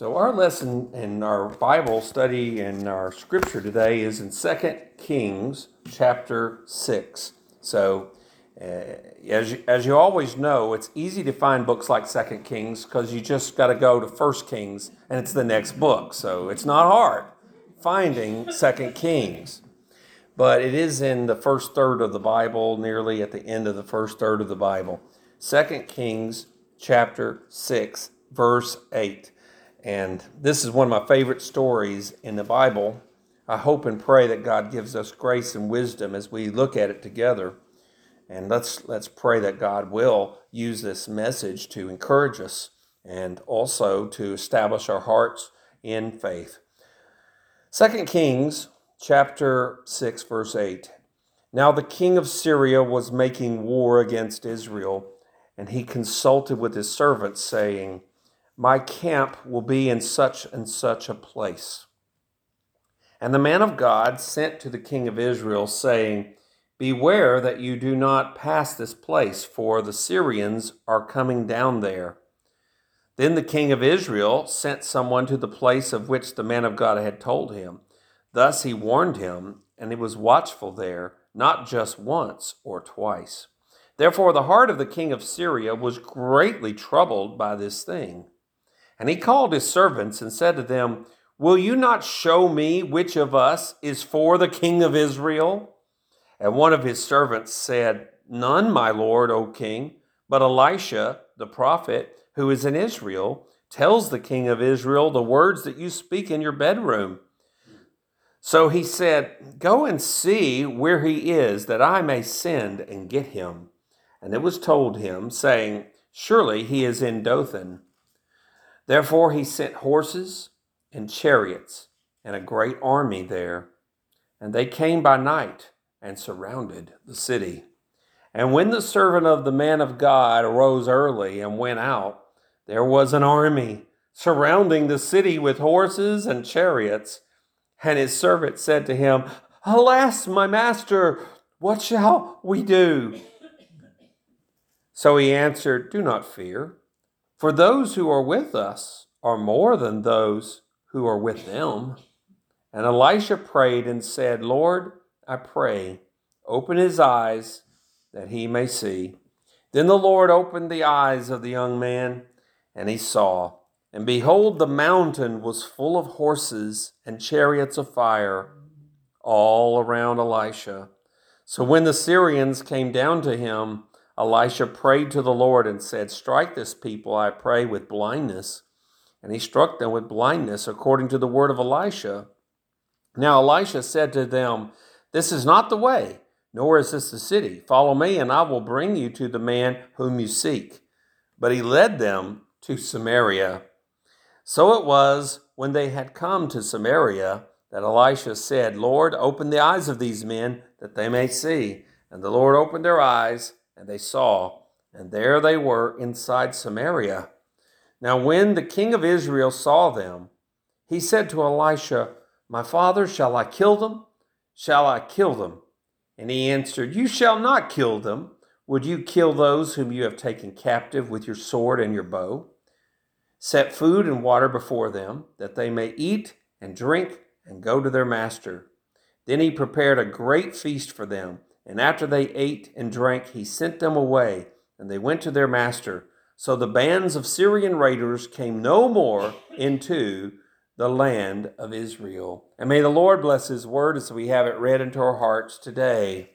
So our lesson in our Bible study and our scripture today is in 2 Kings chapter 6. So uh, as, you, as you always know, it's easy to find books like 2 Kings because you just got to go to 1 Kings and it's the next book. So it's not hard finding 2 Kings. But it is in the first third of the Bible, nearly at the end of the first third of the Bible. 2 Kings chapter 6, verse 8. And this is one of my favorite stories in the Bible. I hope and pray that God gives us grace and wisdom as we look at it together. And let's let's pray that God will use this message to encourage us and also to establish our hearts in faith. 2 Kings chapter 6 verse 8. Now the king of Syria was making war against Israel, and he consulted with his servants saying, my camp will be in such and such a place. And the man of God sent to the king of Israel, saying, Beware that you do not pass this place, for the Syrians are coming down there. Then the king of Israel sent someone to the place of which the man of God had told him. Thus he warned him, and he was watchful there, not just once or twice. Therefore, the heart of the king of Syria was greatly troubled by this thing. And he called his servants and said to them, Will you not show me which of us is for the king of Israel? And one of his servants said, None, my lord, O king, but Elisha, the prophet, who is in Israel, tells the king of Israel the words that you speak in your bedroom. So he said, Go and see where he is, that I may send and get him. And it was told him, saying, Surely he is in Dothan. Therefore he sent horses and chariots and a great army there. And they came by night and surrounded the city. And when the servant of the man of God arose early and went out, there was an army surrounding the city with horses and chariots. And his servant said to him, Alas, my master, what shall we do? So he answered, Do not fear. For those who are with us are more than those who are with them. And Elisha prayed and said, Lord, I pray, open his eyes that he may see. Then the Lord opened the eyes of the young man, and he saw. And behold, the mountain was full of horses and chariots of fire all around Elisha. So when the Syrians came down to him, Elisha prayed to the Lord and said, Strike this people, I pray, with blindness. And he struck them with blindness according to the word of Elisha. Now Elisha said to them, This is not the way, nor is this the city. Follow me, and I will bring you to the man whom you seek. But he led them to Samaria. So it was when they had come to Samaria that Elisha said, Lord, open the eyes of these men that they may see. And the Lord opened their eyes and they saw, and there they were inside Samaria. Now, when the king of Israel saw them, he said to Elisha, My father, shall I kill them? Shall I kill them? And he answered, You shall not kill them. Would you kill those whom you have taken captive with your sword and your bow? Set food and water before them, that they may eat and drink and go to their master. Then he prepared a great feast for them and after they ate and drank, he sent them away, and they went to their master. So the bands of Syrian raiders came no more into the land of Israel. And may the Lord bless his word as we have it read into our hearts today.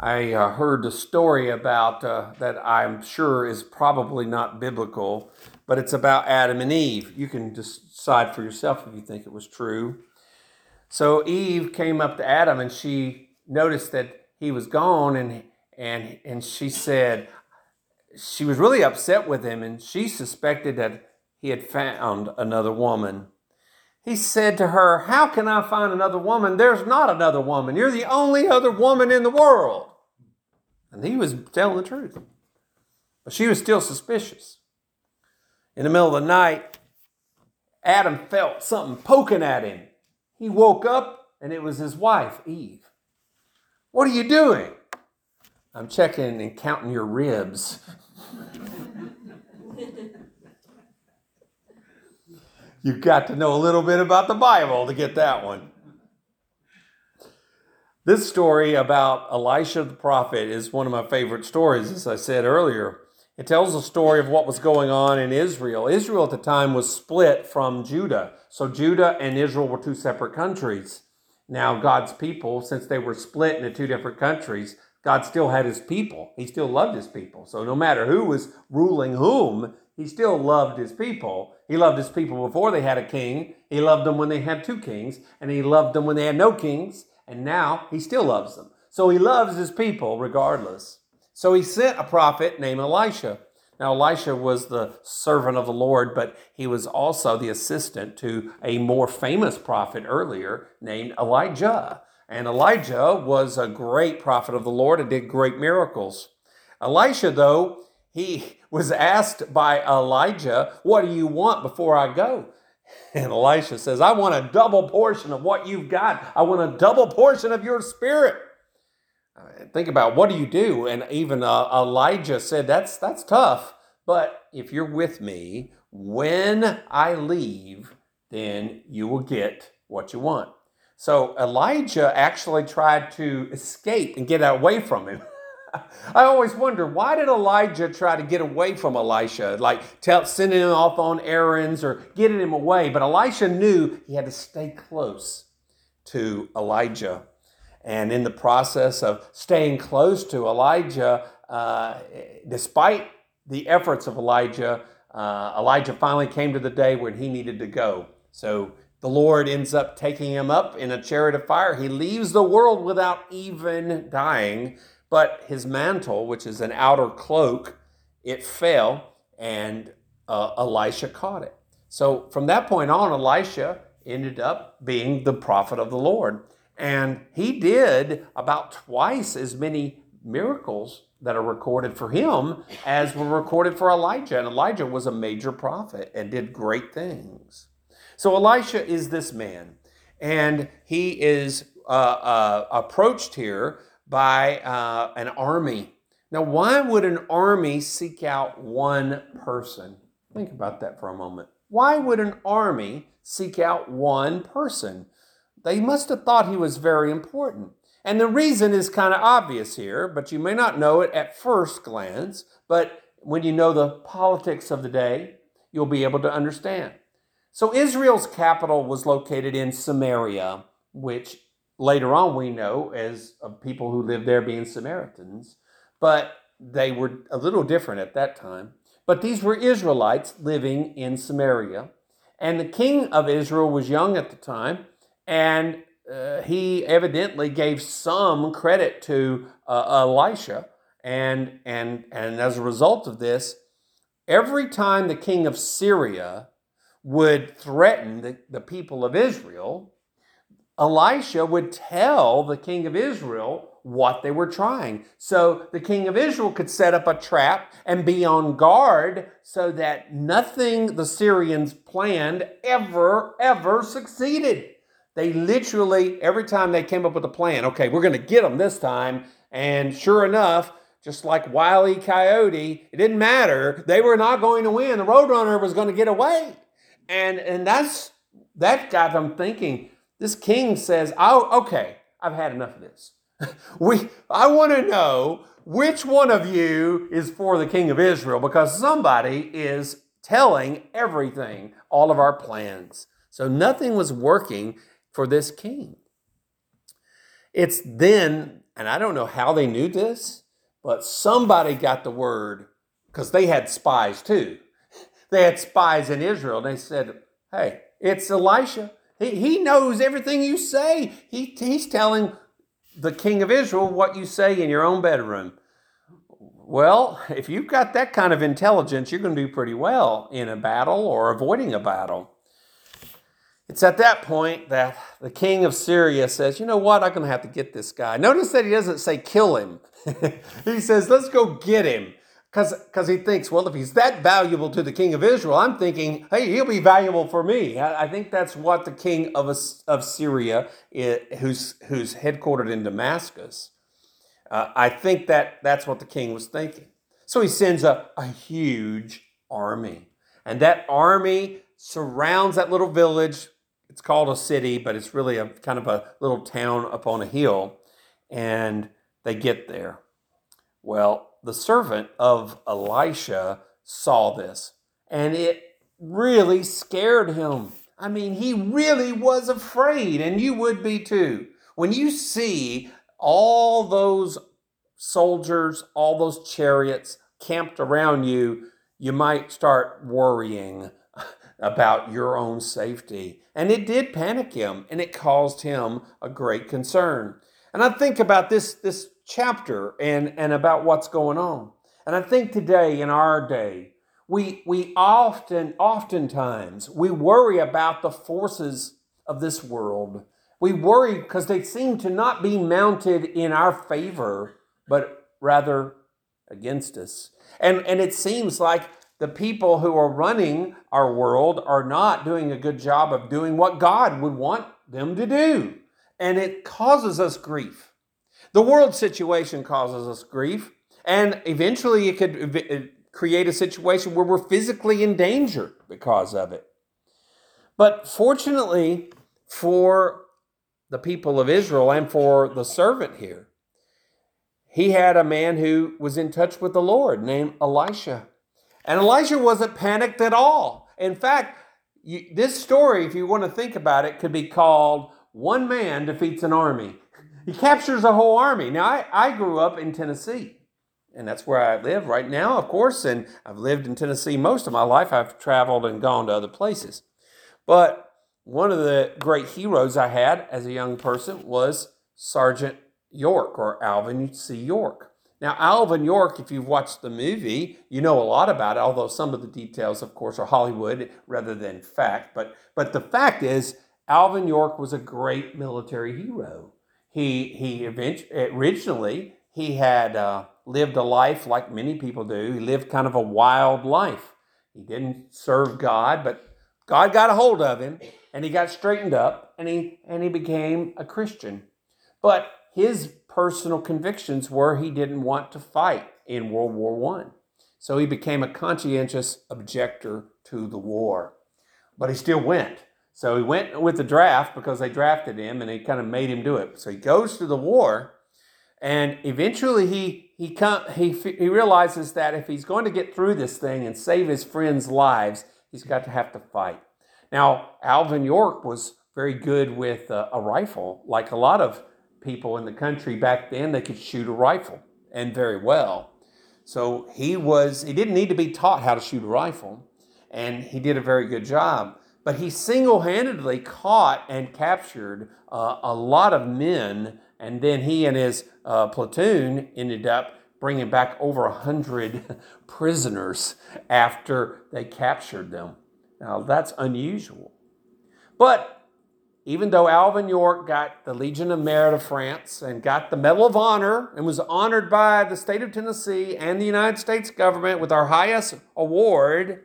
I uh, heard a story about uh, that I'm sure is probably not biblical, but it's about Adam and Eve. You can decide for yourself if you think it was true. So Eve came up to Adam and she noticed that he was gone and and and she said she was really upset with him and she suspected that he had found another woman. He said to her, How can I find another woman? There's not another woman. You're the only other woman in the world. And he was telling the truth. But she was still suspicious. In the middle of the night, Adam felt something poking at him. He woke up and it was his wife, Eve. What are you doing? I'm checking and counting your ribs. You've got to know a little bit about the Bible to get that one. This story about Elisha the prophet is one of my favorite stories, as I said earlier. It tells the story of what was going on in Israel. Israel at the time was split from Judah. So Judah and Israel were two separate countries. Now, God's people, since they were split into two different countries, God still had his people. He still loved his people. So no matter who was ruling whom, he still loved his people. He loved his people before they had a king. He loved them when they had two kings. And he loved them when they had no kings. And now he still loves them. So he loves his people regardless. So he sent a prophet named Elisha. Now, Elisha was the servant of the Lord, but he was also the assistant to a more famous prophet earlier named Elijah. And Elijah was a great prophet of the Lord and did great miracles. Elisha, though, he was asked by Elijah, What do you want before I go? And Elisha says, I want a double portion of what you've got. I want a double portion of your spirit. Think about what do you do? And even uh, Elijah said, That's, that's tough. But if you're with me, when I leave, then you will get what you want. So Elijah actually tried to escape and get away from him. I always wonder why did Elijah try to get away from Elisha, like tell, sending him off on errands or getting him away? But Elisha knew he had to stay close to Elijah. And in the process of staying close to Elijah, uh, despite the efforts of Elijah, uh, Elijah finally came to the day when he needed to go. So the Lord ends up taking him up in a chariot of fire. He leaves the world without even dying, but his mantle, which is an outer cloak, it fell and uh, Elisha caught it. So from that point on, Elisha ended up being the prophet of the Lord. And he did about twice as many miracles that are recorded for him as were recorded for Elijah. And Elijah was a major prophet and did great things. So Elisha is this man, and he is uh, uh, approached here by uh, an army. Now, why would an army seek out one person? Think about that for a moment. Why would an army seek out one person? They must have thought he was very important. And the reason is kind of obvious here, but you may not know it at first glance. But when you know the politics of the day, you'll be able to understand. So Israel's capital was located in Samaria, which later on we know as people who lived there being Samaritans, but they were a little different at that time. But these were Israelites living in Samaria. And the king of Israel was young at the time, and uh, he evidently gave some credit to uh, Elisha. And, and, and as a result of this, every time the king of Syria would threaten the, the people of Israel, Elisha would tell the king of Israel what they were trying. So the king of Israel could set up a trap and be on guard so that nothing the Syrians planned ever, ever succeeded. They literally, every time they came up with a plan, okay, we're going to get them this time. And sure enough, just like Wiley Coyote, it didn't matter. They were not going to win. The Roadrunner was going to get away. And, and that's, that got them thinking. This king says, oh, okay, I've had enough of this. we, I want to know which one of you is for the king of Israel because somebody is telling everything, all of our plans. So nothing was working for this king. It's then, and I don't know how they knew this, but somebody got the word because they had spies too. They had spies in Israel. They said, Hey, it's Elisha. He, he knows everything you say. He, he's telling the king of Israel what you say in your own bedroom. Well, if you've got that kind of intelligence, you're going to do pretty well in a battle or avoiding a battle. It's at that point that the king of Syria says, You know what? I'm going to have to get this guy. Notice that he doesn't say kill him, he says, Let's go get him because he thinks, well, if he's that valuable to the king of Israel, I'm thinking, hey, he'll be valuable for me. I, I think that's what the king of, of Syria, who's, who's headquartered in Damascus, uh, I think that that's what the king was thinking. So he sends a, a huge army. And that army surrounds that little village. It's called a city, but it's really a kind of a little town up on a hill. And they get there. Well, the servant of Elisha saw this, and it really scared him. I mean, he really was afraid, and you would be too. When you see all those soldiers, all those chariots camped around you, you might start worrying about your own safety. And it did panic him, and it caused him a great concern. And I think about this, this chapter and, and about what's going on. And I think today, in our day, we, we often, oftentimes, we worry about the forces of this world. We worry because they seem to not be mounted in our favor, but rather against us. And, and it seems like the people who are running our world are not doing a good job of doing what God would want them to do. And it causes us grief. The world situation causes us grief. And eventually it could create a situation where we're physically in danger because of it. But fortunately for the people of Israel and for the servant here, he had a man who was in touch with the Lord named Elisha. And Elisha wasn't panicked at all. In fact, you, this story, if you want to think about it, could be called One Man Defeats an Army. He captures a whole army. Now, I, I grew up in Tennessee and that's where I live right now, of course. And I've lived in Tennessee most of my life. I've traveled and gone to other places. But one of the great heroes I had as a young person was Sergeant York or Alvin C. York. Now, Alvin York, if you've watched the movie, you know a lot about it, although some of the details, of course, are Hollywood rather than fact. But, but the fact is, Alvin York was a great military hero. He, he eventually, originally, he had uh, lived a life like many people do. He lived kind of a wild life. He didn't serve God, but God got a hold of him and he got straightened up and he and he became a Christian. But his personal convictions were he didn't want to fight in World War One. So he became a conscientious objector to the war. But he still went. So he went with the draft because they drafted him and they kind of made him do it. So he goes to the war and eventually he, he, come, he, he realizes that if he's going to get through this thing and save his friends' lives, he's got to have to fight. Now, Alvin York was very good with a, a rifle. Like a lot of people in the country back then, they could shoot a rifle and very well. So he was, he didn't need to be taught how to shoot a rifle, and he did a very good job. But he single handedly caught and captured uh, a lot of men and then he and his uh, platoon ended up bringing back over a hundred prisoners after they captured them. Now that's unusual. But even though Alvin York got the Legion of Merit of France and got the Medal of Honor and was honored by the state of Tennessee and the United States government with our highest award,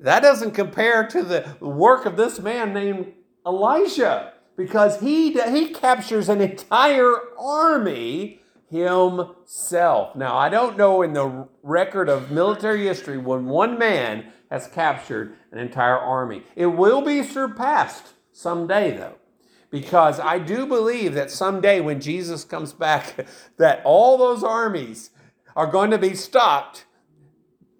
that doesn't compare to the work of this man named Elijah because he, he captures an entire army himself. Now, I don't know in the record of military history when one man has captured an entire army. It will be surpassed someday, though, because I do believe that someday when Jesus comes back, that all those armies are going to be stopped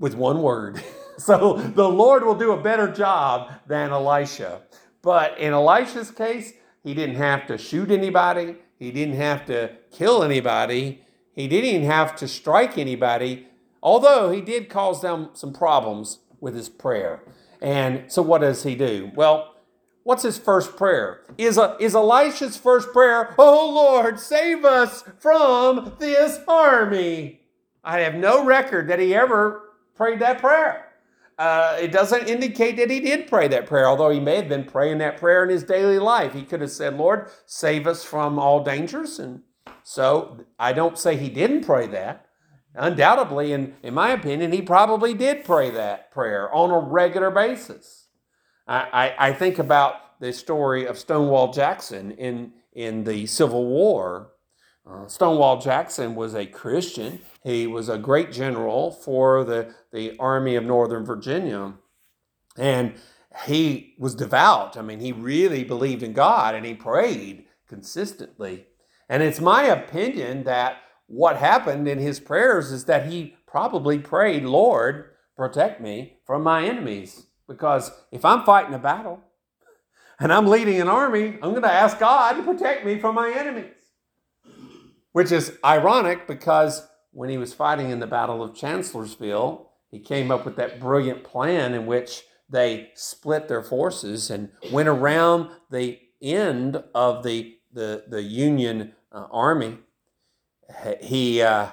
with one word. so the Lord will do a better job than Elisha. But in Elisha's case, he didn't have to shoot anybody. He didn't have to kill anybody. He didn't even have to strike anybody, although he did cause them some problems with his prayer. And so, what does he do? Well, what's his first prayer? Is, a, is Elisha's first prayer, Oh Lord, save us from this army? I have no record that he ever prayed that prayer uh, it doesn't indicate that he did pray that prayer, although he may have been praying that prayer in his daily life. He could have said, Lord, save us from all dangers. And so I don't say he didn't pray that. Undoubtedly, in, in my opinion, he probably did pray that prayer on a regular basis. I, I, think about the story of Stonewall Jackson in, in the Civil War. Uh, Stonewall Jackson was a Christian. He was a great general for the, the Army of Northern Virginia. And he was devout. I mean, he really believed in God and he prayed consistently. And it's my opinion that what happened in his prayers is that he probably prayed, Lord, protect me from my enemies. Because if I'm fighting a battle and I'm leading an army, I'm going to ask God to protect me from my enemies. Which is ironic because when he was fighting in the Battle of Chancellorsville, he came up with that brilliant plan in which they split their forces and went around the end of the, the, the Union uh, army. He, uh,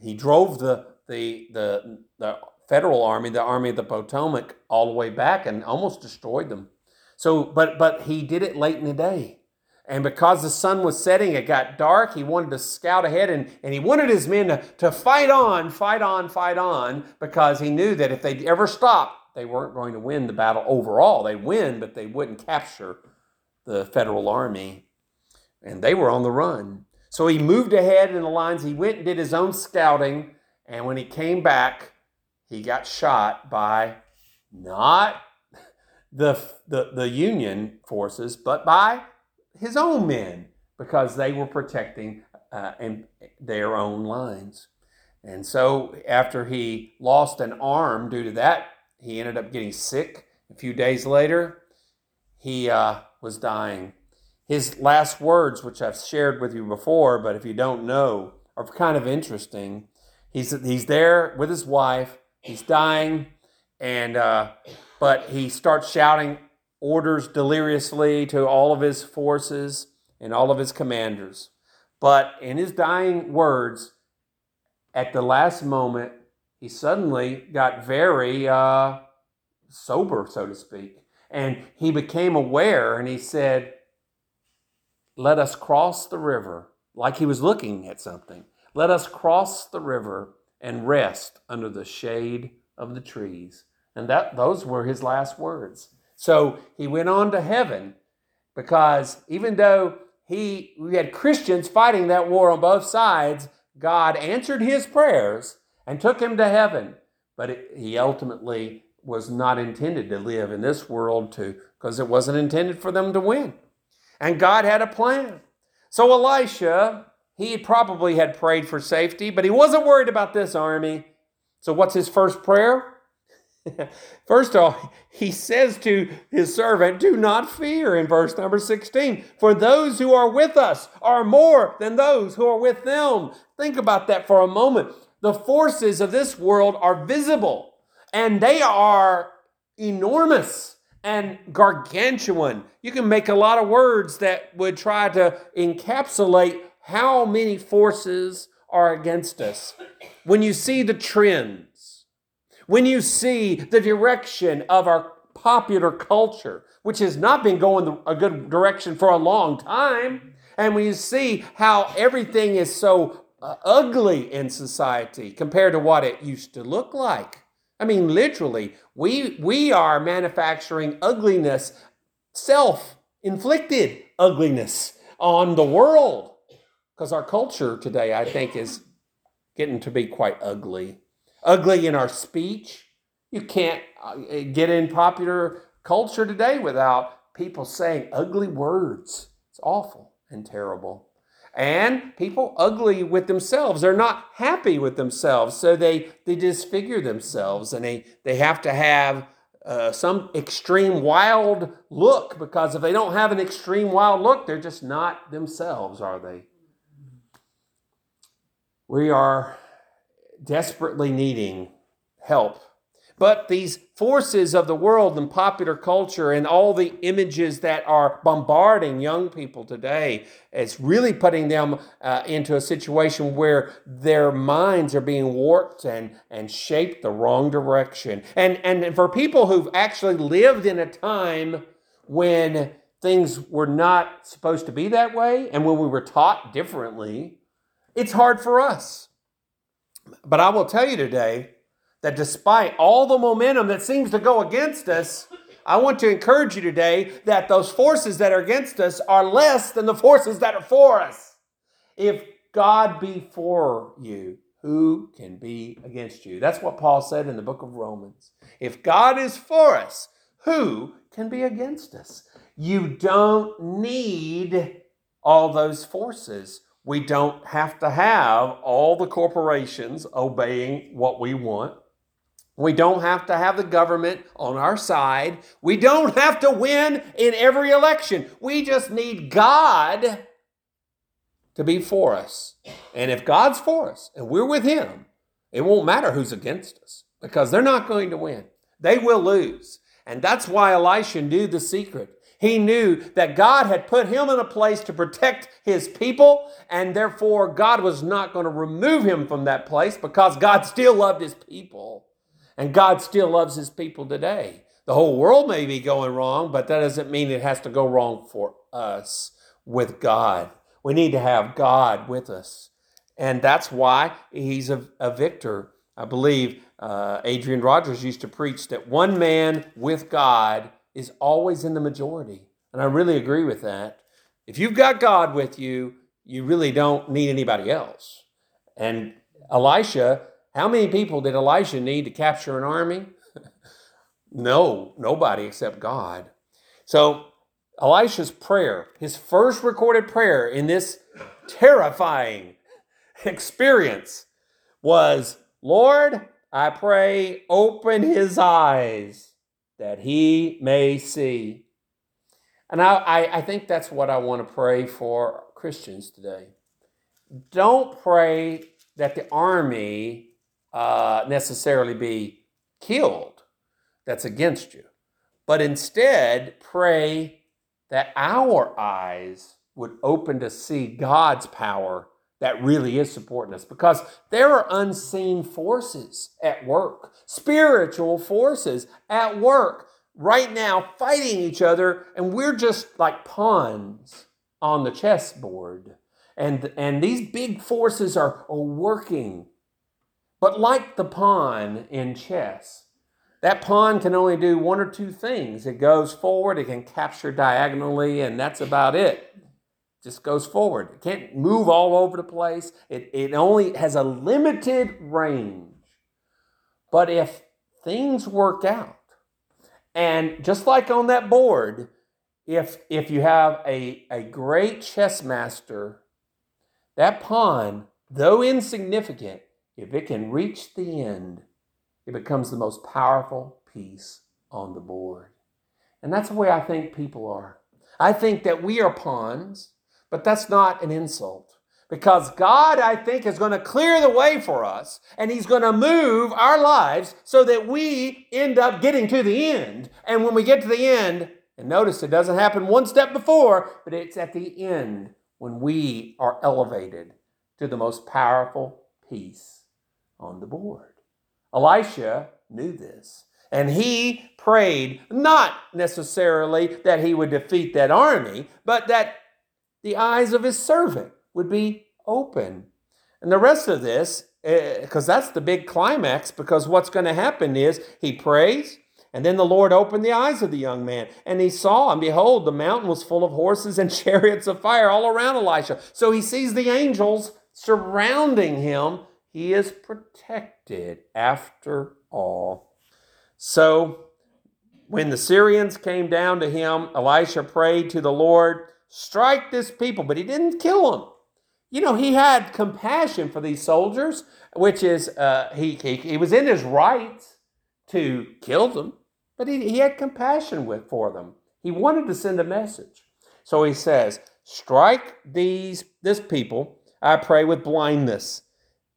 he drove the, the, the, the federal army, the Army of the Potomac, all the way back and almost destroyed them. So, but, but he did it late in the day. And because the sun was setting, it got dark. He wanted to scout ahead and, and he wanted his men to, to fight on, fight on, fight on, because he knew that if they ever stopped, they weren't going to win the battle overall. They'd win, but they wouldn't capture the federal army. And they were on the run. So he moved ahead in the lines. He went and did his own scouting. And when he came back, he got shot by not the, the, the Union forces, but by his own men because they were protecting uh, and their own lines. And so after he lost an arm due to that he ended up getting sick. A few days later, he uh, was dying. His last words, which I've shared with you before, but if you don't know, are kind of interesting. He's, he's there with his wife, he's dying, and uh, but he starts shouting orders deliriously to all of his forces and all of his commanders. But in his dying words, at the last moment, he suddenly got very uh, sober, so to speak. And he became aware and he said, Let us cross the river, like he was looking at something. Let us cross the river and rest under the shade of the trees. And that those were his last words. So he went on to heaven because even though he we had Christians fighting that war on both sides, God answered his prayers and took him to heaven. But it, he ultimately was not intended to live in this world to because it wasn't intended for them to win. And God had a plan. So Elisha, he probably had prayed for safety, but he wasn't worried about this army. So what's his first prayer? First of all, he says to his servant, Do not fear in verse number 16, for those who are with us are more than those who are with them. Think about that for a moment the forces of this world are visible and they are enormous and gargantuan. You can make a lot of words that would try to encapsulate how many forces are against us. When you see the trends, when you see the direction of our popular culture, which has not been going a good direction for a long time, and when you see how everything is so uh, ugly in society compared to what it used to look like. I mean, literally, we, we are manufacturing ugliness, self inflicted ugliness on the world. Because our culture today, I think, is getting to be quite ugly. Ugly in our speech. You can't uh, get in popular culture today without people saying ugly words. It's awful and terrible. And people ugly with themselves. They're not happy with themselves, so they, they disfigure themselves and they, they have to have uh, some extreme wild look because if they don't have an extreme wild look, they're just not themselves, are they? We are desperately needing help but these forces of the world and popular culture and all the images that are bombarding young people today, it's really putting them uh, into a situation where their minds are being warped and, and shaped the wrong direction. And, and for people who've actually lived in a time when things were not supposed to be that way and when we were taught differently, it's hard for us. But I will tell you today, that despite all the momentum that seems to go against us, I want to encourage you today that those forces that are against us are less than the forces that are for us. If God be for you, who can be against you? That's what Paul said in the book of Romans. If God is for us, who can be against us? You don't need all those forces. We don't have to have all the corporations obeying what we want. We don't have to have the government on our side. We don't have to win in every election. We just need God to be for us. And if God's for us and we're with Him, it won't matter who's against us because they're not going to win. They will lose. And that's why Elisha knew the secret. He knew that God had put him in a place to protect his people, and therefore God was not going to remove him from that place because God still loved his people. And God still loves his people today. The whole world may be going wrong, but that doesn't mean it has to go wrong for us with God. We need to have God with us. And that's why he's a, a victor. I believe uh, Adrian Rogers used to preach that one man with God is always in the majority. And I really agree with that. If you've got God with you, you really don't need anybody else. And Elisha how many people did Elisha need to capture an army? no, nobody except God. So Elisha's prayer, his first recorded prayer in this terrifying experience was, Lord, I pray, open his eyes that he may see. And I, I, I, think that's what I want to pray for Christians today. Don't pray that the army uh, necessarily be killed that's against you, but instead pray that our eyes would open to see God's power that really is supporting us because there are unseen forces at work, spiritual forces at work right now fighting each other, and we're just like pawns on the chessboard. And, and these big forces are, are working but like the pawn in chess, that pawn can only do one or two things. It goes forward, it can capture diagonally, and that's about it. Just goes forward. It can't move all over the place. It, it only has a limited range. But if things work out, and just like on that board, if if you have a, a great chess master, that pawn, though insignificant, if it can reach the end, it becomes the most powerful piece on the board. And that's the way I think people are. I think that we are pawns, but that's not an insult. Because God, I think, is going to clear the way for us and He's going to move our lives so that we end up getting to the end. And when we get to the end, and notice it doesn't happen one step before, but it's at the end when we are elevated to the most powerful piece on the board. Elisha knew this. And he prayed not necessarily that he would defeat that army, but that the eyes of his servant would be open. And the rest of this, because eh, that's the big climax, because what's going to happen is he prays, and then the Lord opened the eyes of the young man, and he saw, and behold, the mountain was full of horses and chariots of fire all around Elisha. So he sees the angels surrounding him he is protected after all. So, when the Syrians came down to him, Elisha prayed to the Lord, Strike this people, but he didn't kill them. You know, he had compassion for these soldiers, which is, uh, he, he, he was in his rights to kill them, but he, he had compassion with, for them. He wanted to send a message. So he says, Strike these, this people, I pray, with blindness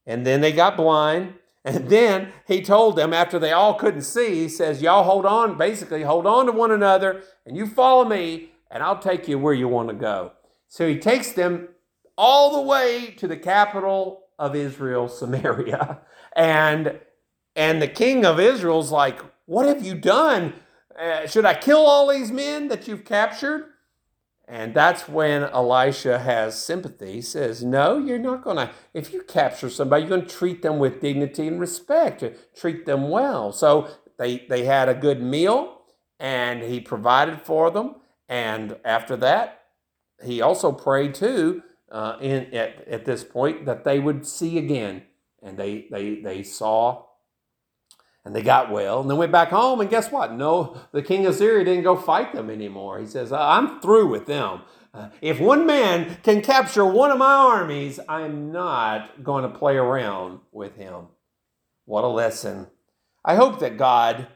and then they got blind. And then he told them, after they all couldn't see, he says, Y'all hold on, basically, hold on to one another, and you follow me, and I'll take you where you want to go. So he takes them all the way to the capital of Israel, Samaria. And, and the king of Israel's like, What have you done? Uh, should I kill all these men that you've captured? And that's when Elisha has sympathy. He says, No, you're not going to. If you capture somebody, you're going to treat them with dignity and respect, treat them well. So they, they had a good meal and he provided for them. And after that, he also prayed too, uh, in, at, at this point, that they would see again. And they, they, they saw. And they got well, and then went back home. And guess what? No, the king of Syria didn't go fight them anymore. He says, I'm through with them. Uh, if one man can capture one of my armies, I'm not going to play around with him. What a lesson. I hope that God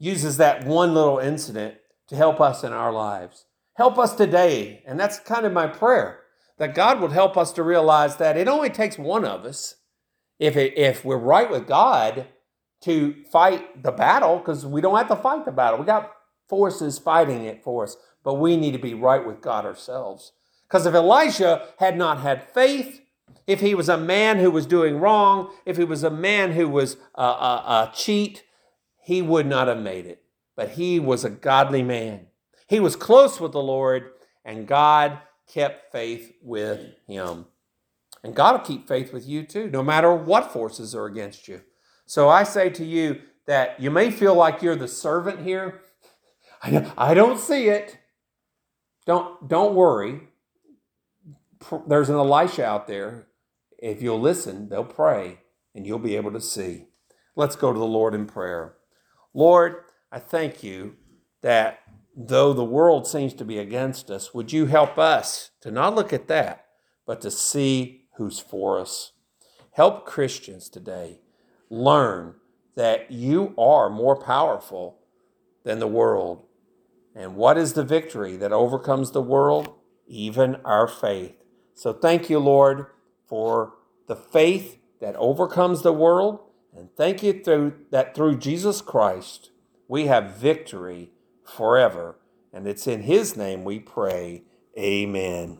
uses that one little incident to help us in our lives. Help us today. And that's kind of my prayer that God would help us to realize that it only takes one of us, if, it, if we're right with God, to fight the battle, because we don't have to fight the battle. We got forces fighting it for us, but we need to be right with God ourselves. Because if Elisha had not had faith, if he was a man who was doing wrong, if he was a man who was a, a, a cheat, he would not have made it. But he was a godly man. He was close with the Lord, and God kept faith with him. And God will keep faith with you too, no matter what forces are against you. So I say to you that you may feel like you're the servant here. I don't see it. Don't, don't worry. There's an Elisha out there. If you'll listen, they'll pray and you'll be able to see. Let's go to the Lord in prayer. Lord, I thank you that though the world seems to be against us, would you help us to not look at that, but to see who's for us? Help Christians today learn that you are more powerful than the world. And what is the victory that overcomes the world? Even our faith. So thank you, Lord, for the faith that overcomes the world. And thank you through, that through Jesus Christ, we have victory forever. And it's in His name we pray. Amen.